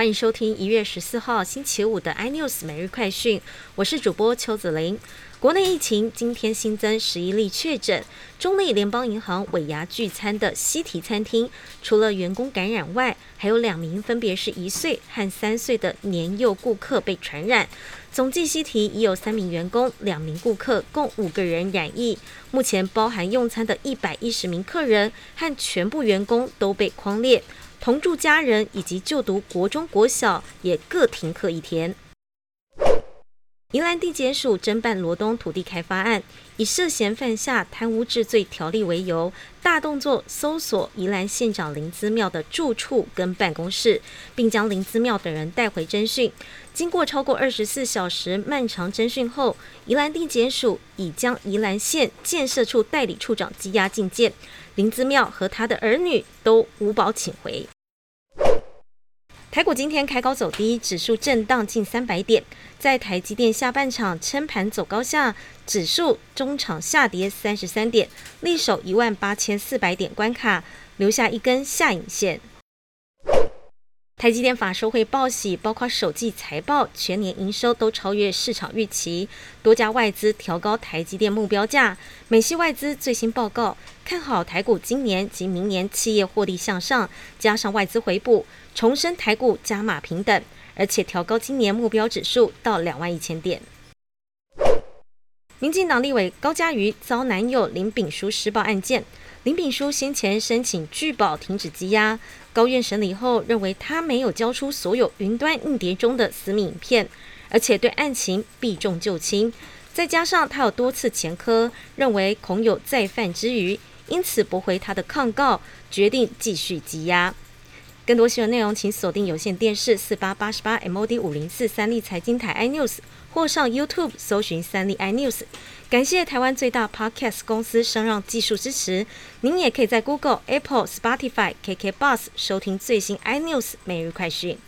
欢迎收听一月十四号星期五的 iNews 每日快讯，我是主播邱子玲。国内疫情今天新增十一例确诊，中立联邦银行尾牙聚餐的西提餐厅，除了员工感染外，还有两名分别是一岁和三岁的年幼顾客被传染。总计西提已有三名员工、两名顾客，共五个人染疫。目前包含用餐的一百一十名客人和全部员工都被框列。同住家人以及就读国中、国小也各停课一天。宜兰地检署侦办罗东土地开发案，以涉嫌犯下贪污治罪条例为由，大动作搜索宜兰县长林资妙的住处跟办公室，并将林资妙等人带回侦讯。经过超过二十四小时漫长侦讯后，宜兰地检署已将宜兰县建设处代理处长羁押禁见，林资妙和他的儿女都无保请回。台股今天开高走低，指数震荡近三百点。在台积电下半场撑盘走高下，指数中场下跌三十三点，力守一万八千四百点关卡，留下一根下影线。台积电法收会报喜，包括首季财报、全年营收都超越市场预期，多家外资调高台积电目标价。美系外资最新报告看好台股今年及明年企业获利向上，加上外资回补，重申台股加码平等，而且调高今年目标指数到两万一千点。民进党立委高嘉瑜遭男友林炳书施暴案件。林炳书先前申请拒保停止羁押，高院审理后认为他没有交出所有云端硬碟中的私密影片，而且对案情避重就轻，再加上他有多次前科，认为恐有再犯之余，因此驳回他的抗告，决定继续羁押。更多新闻内容，请锁定有线电视四八八十八 MOD 五零四三立财经台 iNews。或上 YouTube 搜寻三立 iNews，感谢台湾最大 Podcast 公司声让技术支持。您也可以在 Google、Apple、Spotify、KK Bus 收听最新 iNews 每日快讯。